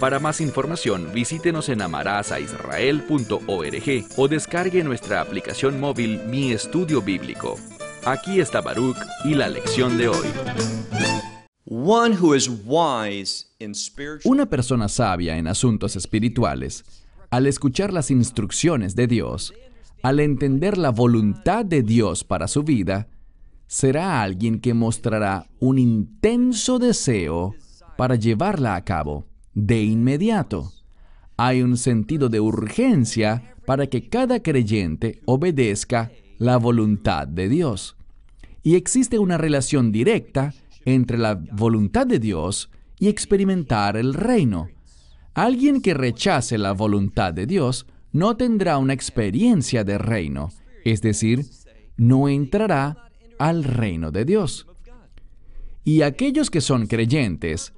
Para más información, visítenos en amarazaisrael.org o descargue nuestra aplicación móvil Mi Estudio Bíblico. Aquí está Baruch y la lección de hoy. Una persona sabia en asuntos espirituales, al escuchar las instrucciones de Dios, al entender la voluntad de Dios para su vida, será alguien que mostrará un intenso deseo para llevarla a cabo de inmediato. Hay un sentido de urgencia para que cada creyente obedezca la voluntad de Dios. Y existe una relación directa entre la voluntad de Dios y experimentar el reino. Alguien que rechace la voluntad de Dios no tendrá una experiencia de reino, es decir, no entrará al reino de Dios. Y aquellos que son creyentes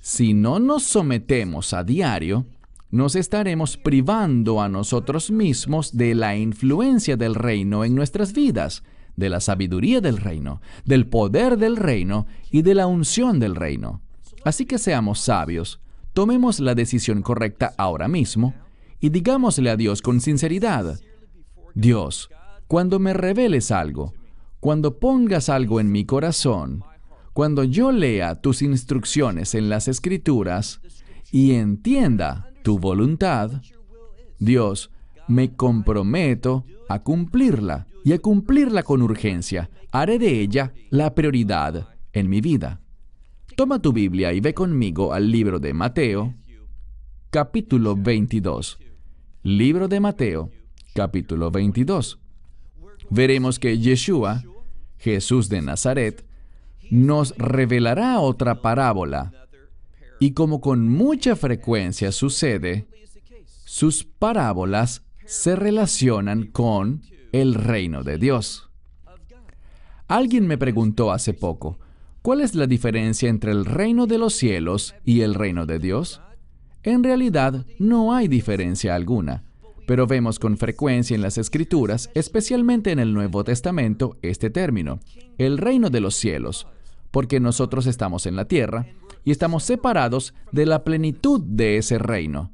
si no nos sometemos a diario, nos estaremos privando a nosotros mismos de la influencia del reino en nuestras vidas, de la sabiduría del reino, del poder del reino y de la unción del reino. Así que seamos sabios, tomemos la decisión correcta ahora mismo y digámosle a Dios con sinceridad, Dios, cuando me reveles algo, cuando pongas algo en mi corazón, cuando yo lea tus instrucciones en las escrituras y entienda tu voluntad, Dios, me comprometo a cumplirla y a cumplirla con urgencia. Haré de ella la prioridad en mi vida. Toma tu Biblia y ve conmigo al libro de Mateo, capítulo 22. Libro de Mateo, capítulo 22. Veremos que Yeshua, Jesús de Nazaret, nos revelará otra parábola. Y como con mucha frecuencia sucede, sus parábolas se relacionan con el reino de Dios. Alguien me preguntó hace poco, ¿cuál es la diferencia entre el reino de los cielos y el reino de Dios? En realidad no hay diferencia alguna, pero vemos con frecuencia en las escrituras, especialmente en el Nuevo Testamento, este término, el reino de los cielos, porque nosotros estamos en la tierra y estamos separados de la plenitud de ese reino.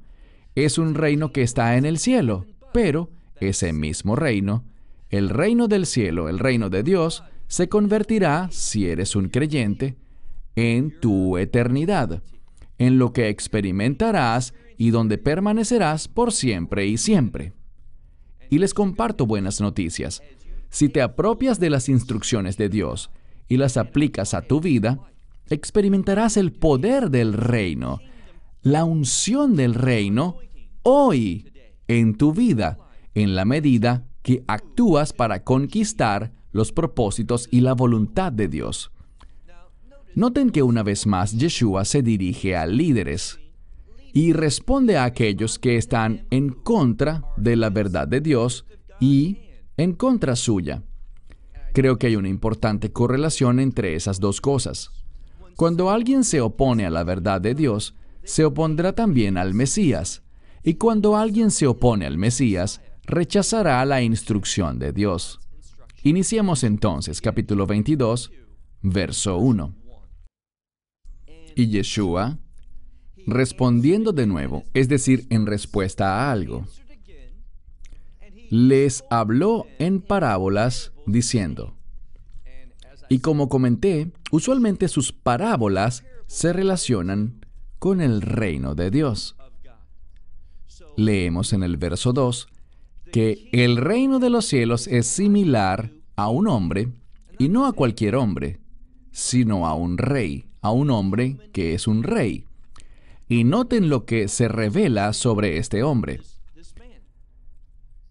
Es un reino que está en el cielo, pero ese mismo reino, el reino del cielo, el reino de Dios, se convertirá, si eres un creyente, en tu eternidad, en lo que experimentarás y donde permanecerás por siempre y siempre. Y les comparto buenas noticias. Si te apropias de las instrucciones de Dios y las aplicas a tu vida, experimentarás el poder del reino, la unción del reino hoy en tu vida, en la medida que actúas para conquistar los propósitos y la voluntad de Dios. Noten que una vez más Yeshua se dirige a líderes y responde a aquellos que están en contra de la verdad de Dios y en contra suya. Creo que hay una importante correlación entre esas dos cosas. Cuando alguien se opone a la verdad de Dios, se opondrá también al Mesías. Y cuando alguien se opone al Mesías, rechazará la instrucción de Dios. Iniciemos entonces capítulo 22, verso 1. Y Yeshua, respondiendo de nuevo, es decir, en respuesta a algo, les habló en parábolas diciendo, y como comenté, usualmente sus parábolas se relacionan con el reino de Dios. Leemos en el verso 2 que el reino de los cielos es similar a un hombre, y no a cualquier hombre, sino a un rey, a un hombre que es un rey. Y noten lo que se revela sobre este hombre.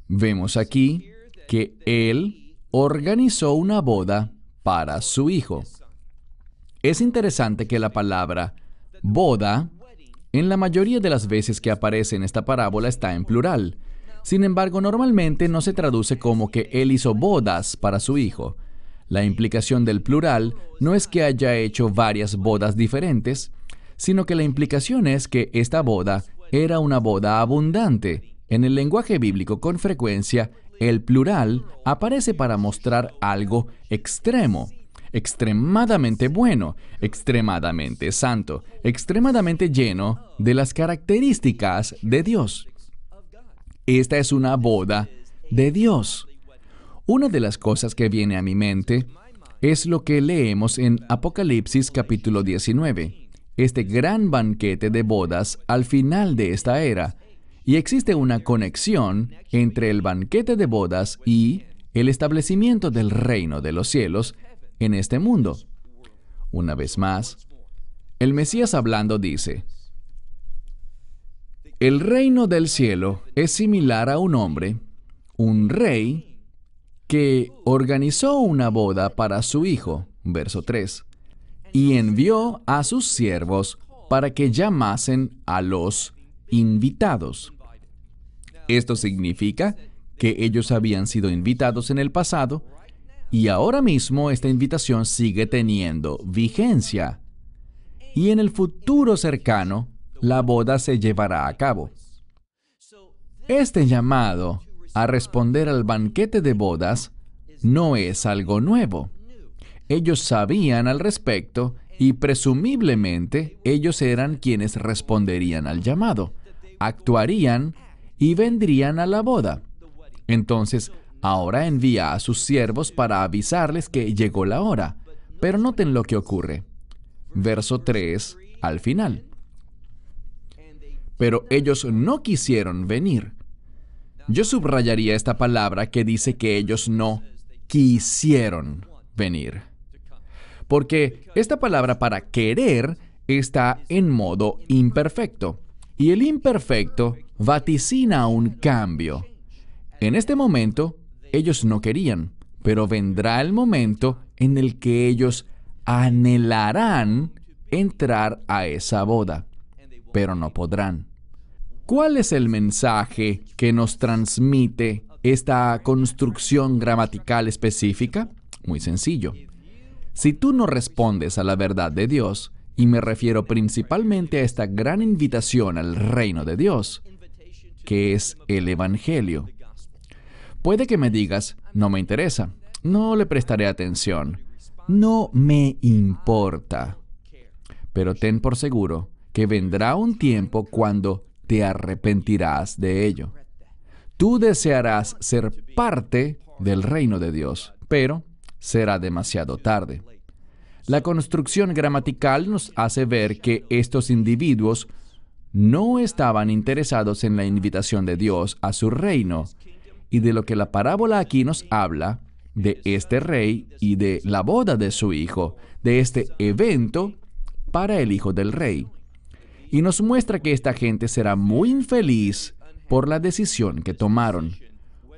Vemos aquí que él organizó una boda para su hijo. Es interesante que la palabra boda En la mayoría de las veces que aparece en esta parábola está en plural. Sin embargo, normalmente no se traduce como que él hizo bodas para su hijo. La implicación del plural no es que haya hecho varias bodas diferentes, sino que la implicación es que esta boda era una boda abundante. En el lenguaje bíblico con frecuencia, el plural aparece para mostrar algo extremo, extremadamente bueno, extremadamente santo, extremadamente lleno de las características de Dios. Esta es una boda de Dios. Una de las cosas que viene a mi mente es lo que leemos en Apocalipsis capítulo 19, este gran banquete de bodas al final de esta era, y existe una conexión entre el banquete de bodas y el establecimiento del reino de los cielos en este mundo. Una vez más, el Mesías hablando dice, el reino del cielo es similar a un hombre, un rey, que organizó una boda para su hijo, verso 3, y envió a sus siervos para que llamasen a los invitados. Esto significa que ellos habían sido invitados en el pasado y ahora mismo esta invitación sigue teniendo vigencia. Y en el futuro cercano, la boda se llevará a cabo. Este llamado a responder al banquete de bodas no es algo nuevo. Ellos sabían al respecto y presumiblemente ellos eran quienes responderían al llamado, actuarían y vendrían a la boda. Entonces, ahora envía a sus siervos para avisarles que llegó la hora. Pero noten lo que ocurre. Verso 3 al final pero ellos no quisieron venir. Yo subrayaría esta palabra que dice que ellos no quisieron venir. Porque esta palabra para querer está en modo imperfecto. Y el imperfecto vaticina un cambio. En este momento, ellos no querían, pero vendrá el momento en el que ellos anhelarán entrar a esa boda pero no podrán. ¿Cuál es el mensaje que nos transmite esta construcción gramatical específica? Muy sencillo. Si tú no respondes a la verdad de Dios, y me refiero principalmente a esta gran invitación al reino de Dios, que es el Evangelio, puede que me digas, no me interesa, no le prestaré atención, no me importa. Pero ten por seguro que vendrá un tiempo cuando te arrepentirás de ello. Tú desearás ser parte del reino de Dios, pero será demasiado tarde. La construcción gramatical nos hace ver que estos individuos no estaban interesados en la invitación de Dios a su reino, y de lo que la parábola aquí nos habla, de este rey y de la boda de su hijo, de este evento para el hijo del rey y nos muestra que esta gente será muy infeliz por la decisión que tomaron,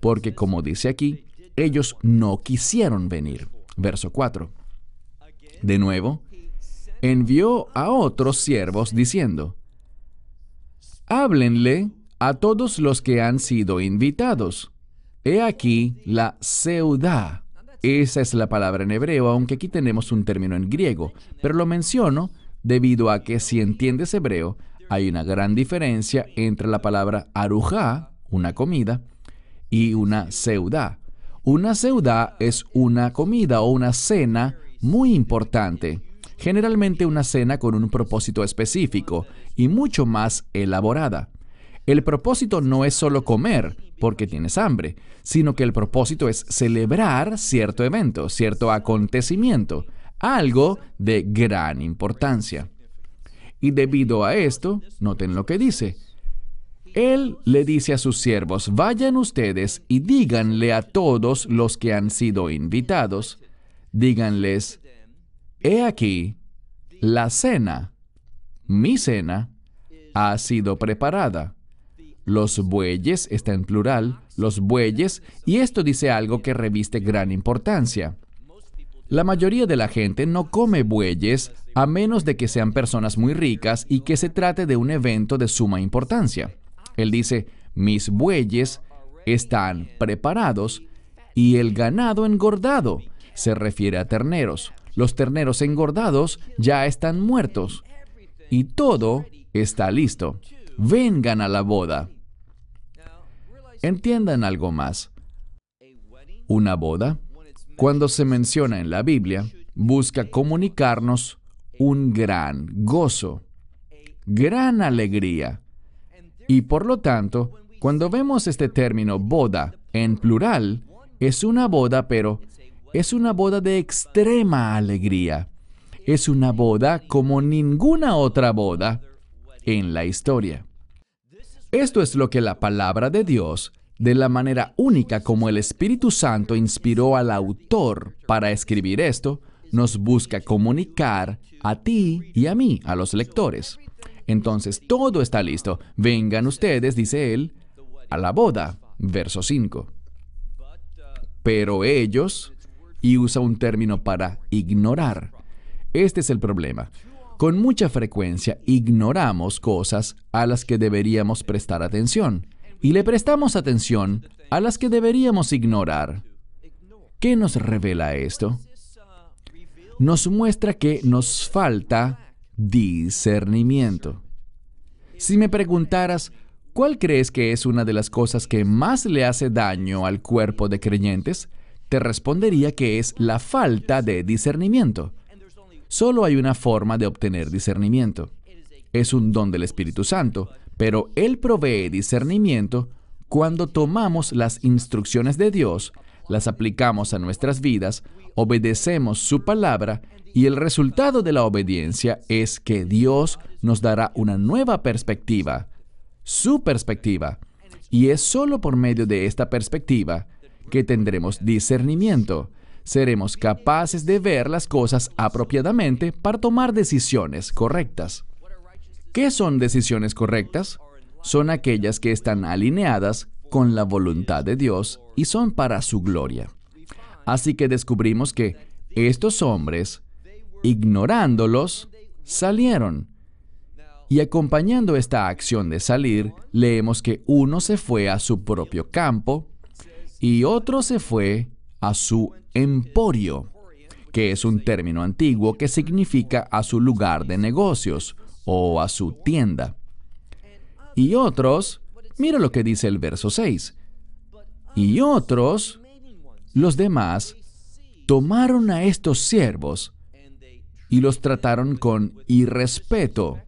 porque como dice aquí, ellos no quisieron venir. Verso 4. De nuevo, envió a otros siervos diciendo, Háblenle a todos los que han sido invitados. He aquí la seudá. Esa es la palabra en hebreo, aunque aquí tenemos un término en griego, pero lo menciono debido a que si entiendes hebreo, hay una gran diferencia entre la palabra arujá, una comida, y una seudá. Una seudá es una comida o una cena muy importante, generalmente una cena con un propósito específico y mucho más elaborada. El propósito no es solo comer porque tienes hambre, sino que el propósito es celebrar cierto evento, cierto acontecimiento, algo de gran importancia. Y debido a esto, noten lo que dice. Él le dice a sus siervos, vayan ustedes y díganle a todos los que han sido invitados, díganles, he aquí, la cena, mi cena, ha sido preparada. Los bueyes, está en plural, los bueyes, y esto dice algo que reviste gran importancia. La mayoría de la gente no come bueyes a menos de que sean personas muy ricas y que se trate de un evento de suma importancia. Él dice, mis bueyes están preparados y el ganado engordado. Se refiere a terneros. Los terneros engordados ya están muertos y todo está listo. Vengan a la boda. Entiendan algo más. Una boda, cuando se menciona en la Biblia, busca comunicarnos un gran gozo, gran alegría. Y por lo tanto, cuando vemos este término boda en plural, es una boda, pero es una boda de extrema alegría. Es una boda como ninguna otra boda en la historia. Esto es lo que la palabra de Dios, de la manera única como el Espíritu Santo inspiró al autor para escribir esto, nos busca comunicar a ti y a mí, a los lectores. Entonces todo está listo. Vengan ustedes, dice él, a la boda. Verso 5. Pero ellos, y usa un término para ignorar. Este es el problema. Con mucha frecuencia ignoramos cosas a las que deberíamos prestar atención y le prestamos atención a las que deberíamos ignorar. ¿Qué nos revela esto? Nos muestra que nos falta discernimiento. Si me preguntaras, ¿cuál crees que es una de las cosas que más le hace daño al cuerpo de creyentes? Te respondería que es la falta de discernimiento. Solo hay una forma de obtener discernimiento. Es un don del Espíritu Santo, pero Él provee discernimiento cuando tomamos las instrucciones de Dios, las aplicamos a nuestras vidas, obedecemos su palabra y el resultado de la obediencia es que Dios nos dará una nueva perspectiva, su perspectiva. Y es solo por medio de esta perspectiva que tendremos discernimiento, seremos capaces de ver las cosas apropiadamente para tomar decisiones correctas. ¿Qué son decisiones correctas? Son aquellas que están alineadas con la voluntad de Dios y son para su gloria. Así que descubrimos que estos hombres, ignorándolos, salieron. Y acompañando esta acción de salir, leemos que uno se fue a su propio campo y otro se fue a su emporio, que es un término antiguo que significa a su lugar de negocios o a su tienda. Y otros, mira lo que dice el verso 6, y otros, los demás, tomaron a estos siervos y los trataron con irrespeto.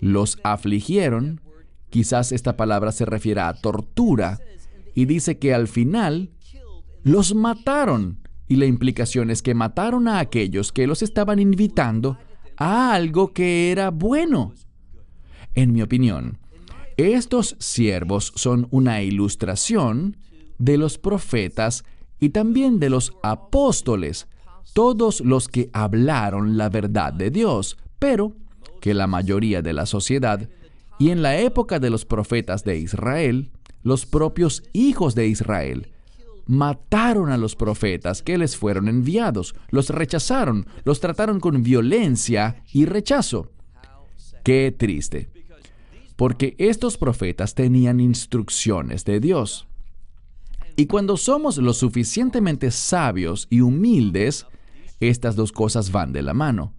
Los afligieron, quizás esta palabra se refiera a tortura, y dice que al final los mataron. Y la implicación es que mataron a aquellos que los estaban invitando a algo que era bueno. En mi opinión, estos siervos son una ilustración de los profetas y también de los apóstoles, todos los que hablaron la verdad de Dios, pero que la mayoría de la sociedad y en la época de los profetas de Israel, los propios hijos de Israel, mataron a los profetas que les fueron enviados, los rechazaron, los trataron con violencia y rechazo. Qué triste, porque estos profetas tenían instrucciones de Dios. Y cuando somos lo suficientemente sabios y humildes, estas dos cosas van de la mano.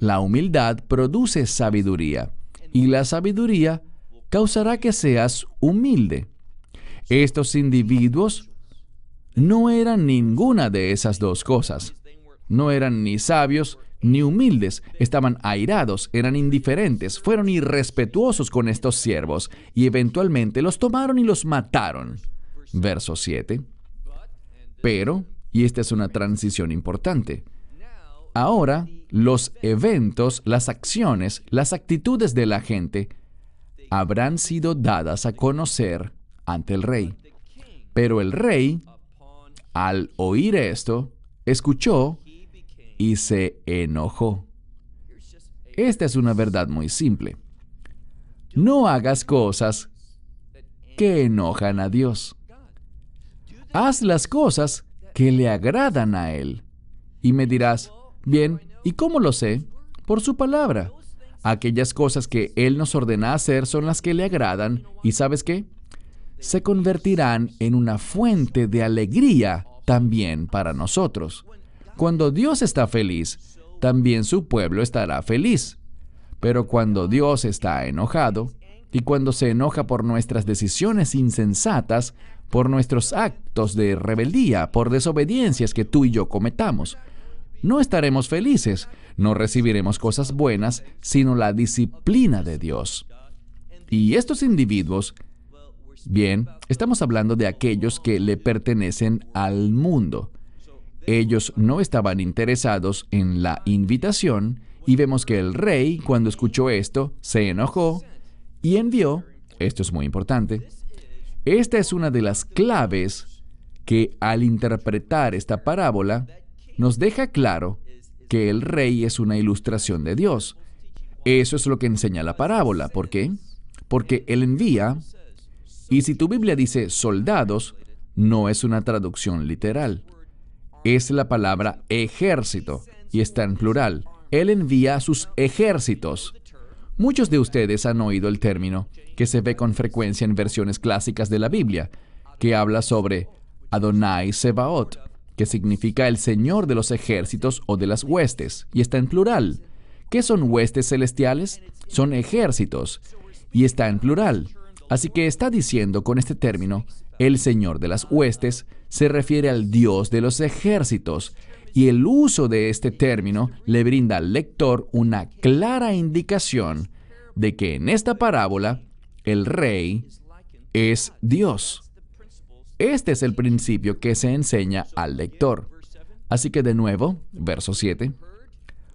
La humildad produce sabiduría y la sabiduría causará que seas humilde. Estos individuos no eran ninguna de esas dos cosas. No eran ni sabios ni humildes, estaban airados, eran indiferentes, fueron irrespetuosos con estos siervos y eventualmente los tomaron y los mataron. Verso 7. Pero, y esta es una transición importante, ahora los eventos, las acciones, las actitudes de la gente habrán sido dadas a conocer ante el rey. Pero el rey al oír esto, escuchó y se enojó. Esta es una verdad muy simple. No hagas cosas que enojan a Dios. Haz las cosas que le agradan a Él. Y me dirás, bien, ¿y cómo lo sé? Por su palabra. Aquellas cosas que Él nos ordena hacer son las que le agradan y ¿sabes qué? Se convertirán en una fuente de alegría también para nosotros. Cuando Dios está feliz, también su pueblo estará feliz. Pero cuando Dios está enojado, y cuando se enoja por nuestras decisiones insensatas, por nuestros actos de rebeldía, por desobediencias que tú y yo cometamos, no estaremos felices, no recibiremos cosas buenas, sino la disciplina de Dios. Y estos individuos, bien, estamos hablando de aquellos que le pertenecen al mundo. Ellos no estaban interesados en la invitación y vemos que el rey, cuando escuchó esto, se enojó y envió, esto es muy importante, esta es una de las claves que al interpretar esta parábola nos deja claro que el rey es una ilustración de Dios. Eso es lo que enseña la parábola. ¿Por qué? Porque Él envía, y si tu Biblia dice soldados, no es una traducción literal. Es la palabra ejército, y está en plural. Él envía a sus ejércitos. Muchos de ustedes han oído el término, que se ve con frecuencia en versiones clásicas de la Biblia, que habla sobre Adonai Sebaot, que significa el Señor de los ejércitos o de las huestes, y está en plural. ¿Qué son huestes celestiales? Son ejércitos, y está en plural. Así que está diciendo con este término, el Señor de las huestes se refiere al Dios de los ejércitos, y el uso de este término le brinda al lector una clara indicación de que en esta parábola el rey es Dios. Este es el principio que se enseña al lector. Así que de nuevo, verso 7.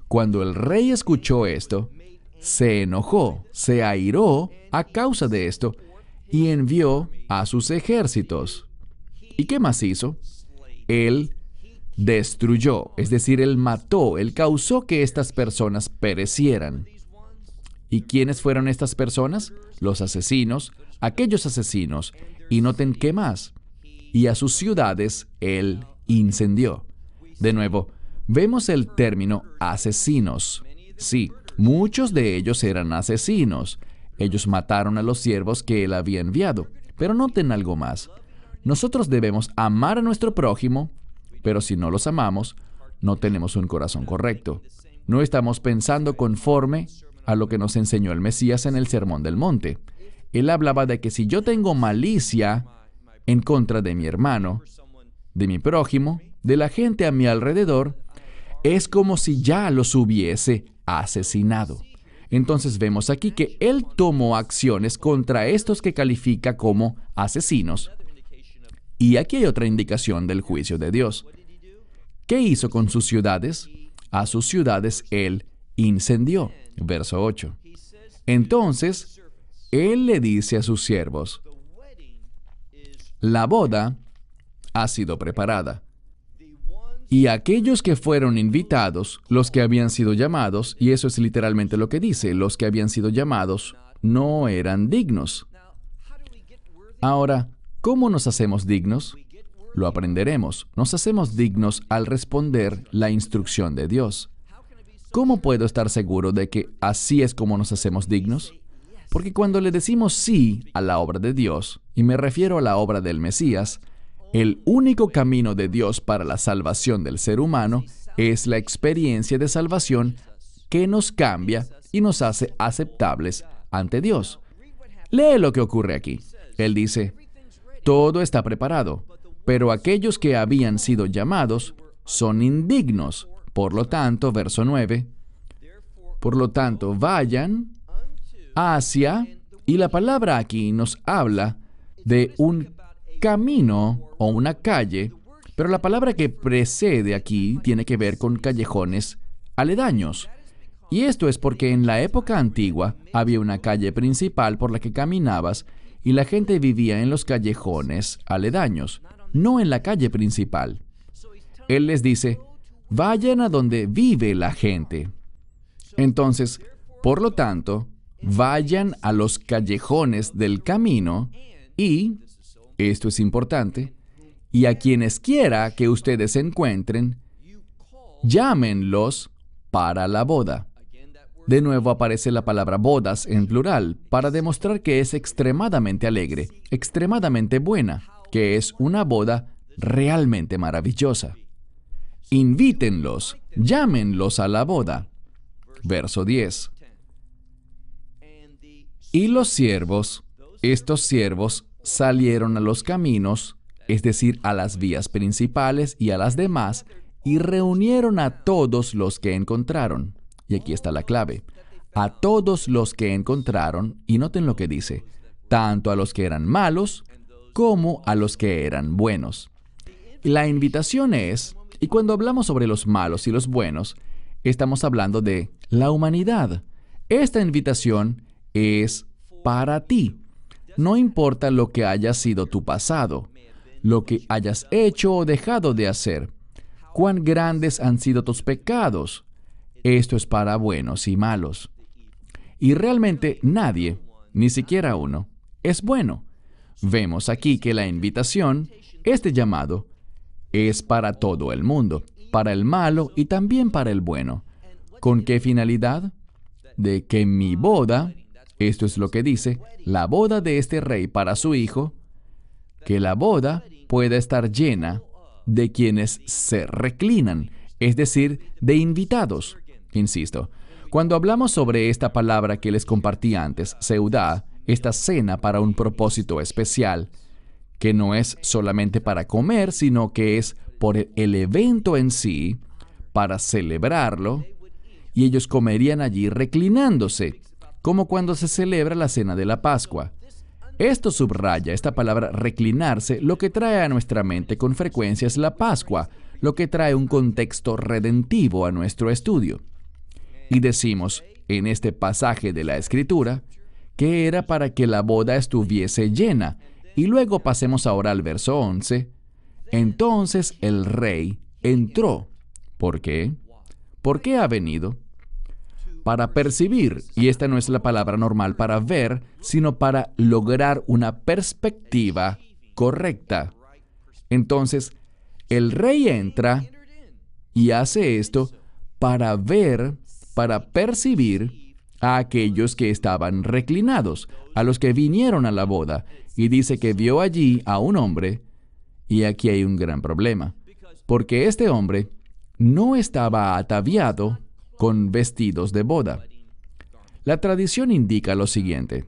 Cuando el rey escuchó esto, se enojó, se airó a causa de esto y envió a sus ejércitos. ¿Y qué más hizo? Él destruyó, es decir, él mató, él causó que estas personas perecieran. ¿Y quiénes fueron estas personas? Los asesinos, aquellos asesinos. Y noten qué más y a sus ciudades él incendió. De nuevo, vemos el término asesinos. Sí, muchos de ellos eran asesinos. Ellos mataron a los siervos que él había enviado. Pero noten algo más. Nosotros debemos amar a nuestro prójimo, pero si no los amamos, no tenemos un corazón correcto. No estamos pensando conforme a lo que nos enseñó el Mesías en el Sermón del Monte. Él hablaba de que si yo tengo malicia en contra de mi hermano, de mi prójimo, de la gente a mi alrededor, es como si ya los hubiese asesinado. Entonces vemos aquí que él tomó acciones contra estos que califica como asesinos. Y aquí hay otra indicación del juicio de Dios. ¿Qué hizo con sus ciudades? A sus ciudades él incendió. Verso 8. Entonces, él le dice a sus siervos, la boda ha sido preparada. Y aquellos que fueron invitados, los que habían sido llamados, y eso es literalmente lo que dice, los que habían sido llamados, no eran dignos. Ahora, ¿cómo nos hacemos dignos? Lo aprenderemos. Nos hacemos dignos al responder la instrucción de Dios. ¿Cómo puedo estar seguro de que así es como nos hacemos dignos? Porque cuando le decimos sí a la obra de Dios, y me refiero a la obra del Mesías, el único camino de Dios para la salvación del ser humano es la experiencia de salvación que nos cambia y nos hace aceptables ante Dios. Lee lo que ocurre aquí. Él dice, todo está preparado, pero aquellos que habían sido llamados son indignos. Por lo tanto, verso 9, por lo tanto, vayan hacia, y la palabra aquí nos habla de un camino o una calle, pero la palabra que precede aquí tiene que ver con callejones aledaños. Y esto es porque en la época antigua había una calle principal por la que caminabas y la gente vivía en los callejones aledaños, no en la calle principal. Él les dice, vayan a donde vive la gente. Entonces, por lo tanto, vayan a los callejones del camino y, esto es importante, y a quienes quiera que ustedes encuentren, llámenlos para la boda. De nuevo aparece la palabra bodas en plural para demostrar que es extremadamente alegre, extremadamente buena, que es una boda realmente maravillosa. Invítenlos, llámenlos a la boda. Verso 10. Y los siervos, estos siervos salieron a los caminos, es decir, a las vías principales y a las demás, y reunieron a todos los que encontraron. Y aquí está la clave. A todos los que encontraron, y noten lo que dice, tanto a los que eran malos como a los que eran buenos. La invitación es, y cuando hablamos sobre los malos y los buenos, estamos hablando de la humanidad. Esta invitación es para ti. No importa lo que haya sido tu pasado, lo que hayas hecho o dejado de hacer, cuán grandes han sido tus pecados. Esto es para buenos y malos. Y realmente nadie, ni siquiera uno, es bueno. Vemos aquí que la invitación, este llamado, es para todo el mundo, para el malo y también para el bueno. ¿Con qué finalidad? De que mi boda, esto es lo que dice, la boda de este rey para su hijo, que la boda pueda estar llena de quienes se reclinan, es decir, de invitados. Insisto, cuando hablamos sobre esta palabra que les compartí antes, seudá, esta cena para un propósito especial, que no es solamente para comer, sino que es por el evento en sí, para celebrarlo, y ellos comerían allí reclinándose, como cuando se celebra la cena de la Pascua. Esto subraya esta palabra reclinarse, lo que trae a nuestra mente con frecuencia es la Pascua, lo que trae un contexto redentivo a nuestro estudio. Y decimos, en este pasaje de la Escritura, que era para que la boda estuviese llena, y luego pasemos ahora al verso 11. Entonces el rey entró. ¿Por qué? ¿Por qué ha venido? Para percibir, y esta no es la palabra normal para ver, sino para lograr una perspectiva correcta. Entonces, el rey entra y hace esto para ver, para percibir a aquellos que estaban reclinados, a los que vinieron a la boda, y dice que vio allí a un hombre, y aquí hay un gran problema, porque este hombre no estaba ataviado con vestidos de boda. La tradición indica lo siguiente.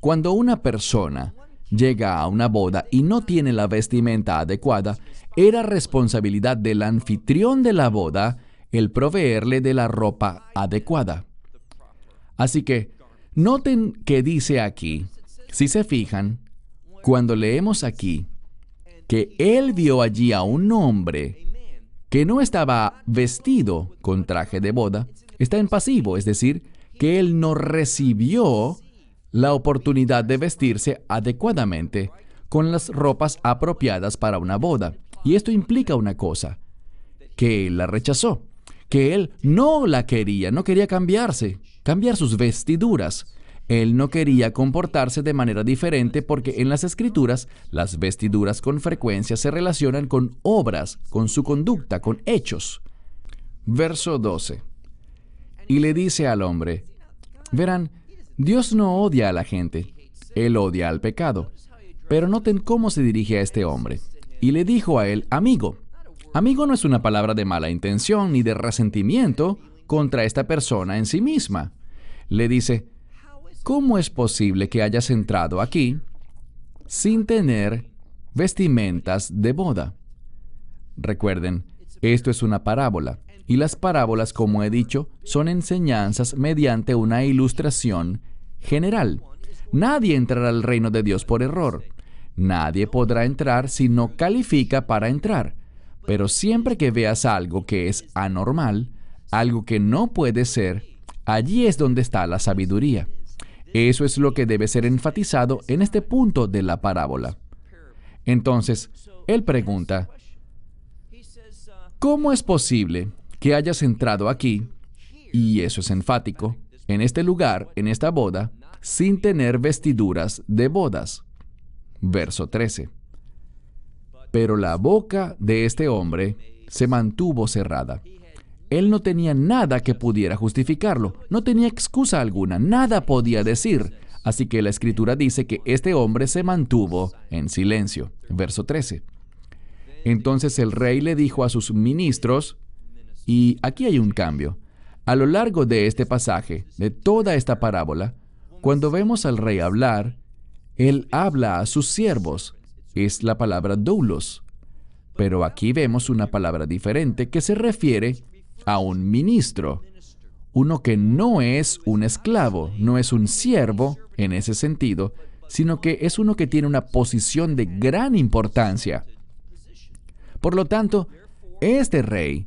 Cuando una persona llega a una boda y no tiene la vestimenta adecuada, era responsabilidad del anfitrión de la boda el proveerle de la ropa adecuada. Así que, noten que dice aquí, si se fijan, cuando leemos aquí que él vio allí a un hombre que no estaba vestido con traje de boda, está en pasivo, es decir, que él no recibió la oportunidad de vestirse adecuadamente con las ropas apropiadas para una boda. Y esto implica una cosa, que él la rechazó, que él no la quería, no quería cambiarse, cambiar sus vestiduras. Él no quería comportarse de manera diferente porque en las escrituras las vestiduras con frecuencia se relacionan con obras, con su conducta, con hechos. Verso 12. Y le dice al hombre, verán, Dios no odia a la gente, Él odia al pecado. Pero noten cómo se dirige a este hombre. Y le dijo a él, amigo. Amigo no es una palabra de mala intención ni de resentimiento contra esta persona en sí misma. Le dice, ¿cómo es posible que hayas entrado aquí sin tener vestimentas de boda? Recuerden, esto es una parábola, y las parábolas, como he dicho, son enseñanzas mediante una ilustración general. Nadie entrará al reino de Dios por error. Nadie podrá entrar si no califica para entrar. Pero siempre que veas algo que es anormal, algo que no puede ser, allí es donde está la sabiduría. Eso es lo que debe ser enfatizado en este punto de la parábola. Entonces, él pregunta, ¿cómo es posible que hayas entrado aquí, y eso es enfático, en este lugar, en esta boda, sin tener vestiduras de bodas? Verso 13. Pero la boca de este hombre se mantuvo cerrada. Él no tenía nada que pudiera justificarlo, no tenía excusa alguna, nada podía decir. Así que la escritura dice que este hombre se mantuvo en silencio. Verso 13. Entonces el rey le dijo a sus ministros, y aquí hay un cambio. A lo largo de este pasaje, de toda esta parábola, cuando vemos al rey hablar, él habla a sus siervos. Es la palabra doulos. Pero aquí vemos una palabra diferente que se refiere a un ministro, uno que no es un esclavo, no es un siervo en ese sentido, sino que es uno que tiene una posición de gran importancia. Por lo tanto, este rey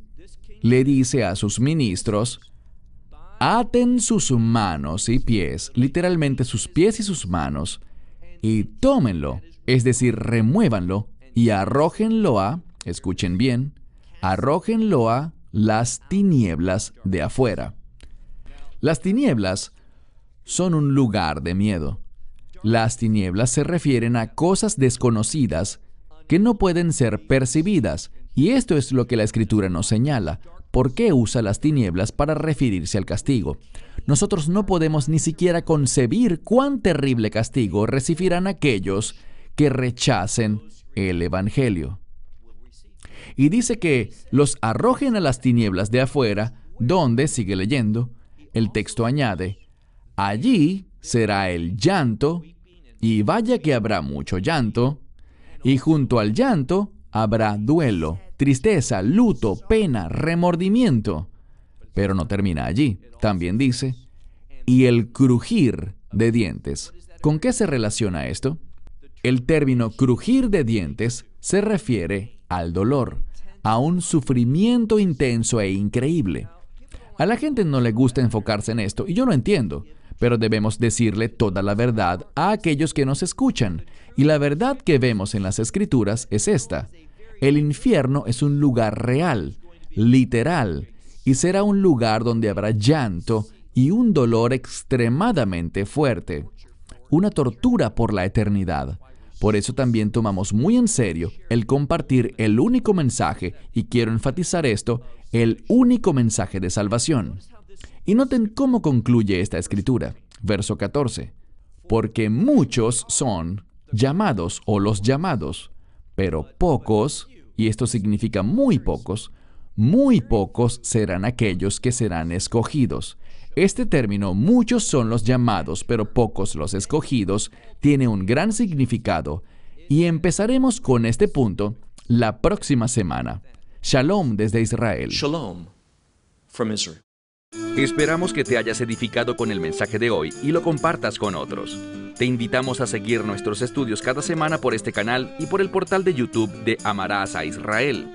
le dice a sus ministros, aten sus manos y pies, literalmente sus pies y sus manos, y tómenlo, es decir, remuévanlo y arrójenlo a, escuchen bien, arrójenlo a las tinieblas de afuera. Las tinieblas son un lugar de miedo. Las tinieblas se refieren a cosas desconocidas que no pueden ser percibidas, y esto es lo que la escritura nos señala. ¿Por qué usa las tinieblas para referirse al castigo? Nosotros no podemos ni siquiera concebir cuán terrible castigo recibirán aquellos que rechacen el Evangelio. Y dice que los arrojen a las tinieblas de afuera, donde, sigue leyendo, el texto añade, allí será el llanto, y vaya que habrá mucho llanto, y junto al llanto habrá duelo, tristeza, luto, pena, remordimiento. Pero no termina allí. También dice, y el crujir de dientes. ¿Con qué se relaciona esto? El término crujir de dientes se refiere al dolor, a un sufrimiento intenso e increíble. A la gente no le gusta enfocarse en esto, y yo lo entiendo, pero debemos decirle toda la verdad a aquellos que nos escuchan. Y la verdad que vemos en las escrituras es esta. El infierno es un lugar real, literal, y será un lugar donde habrá llanto y un dolor extremadamente fuerte, una tortura por la eternidad. Por eso también tomamos muy en serio el compartir el único mensaje, y quiero enfatizar esto, el único mensaje de salvación. Y noten cómo concluye esta escritura, verso 14. Porque muchos son llamados o los llamados, pero pocos, y esto significa muy pocos, muy pocos serán aquellos que serán escogidos. Este término, muchos son los llamados, pero pocos los escogidos, tiene un gran significado y empezaremos con este punto la próxima semana. Shalom desde Israel. Shalom from Israel. Esperamos que te hayas edificado con el mensaje de hoy y lo compartas con otros. Te invitamos a seguir nuestros estudios cada semana por este canal y por el portal de YouTube de Amarás a Israel.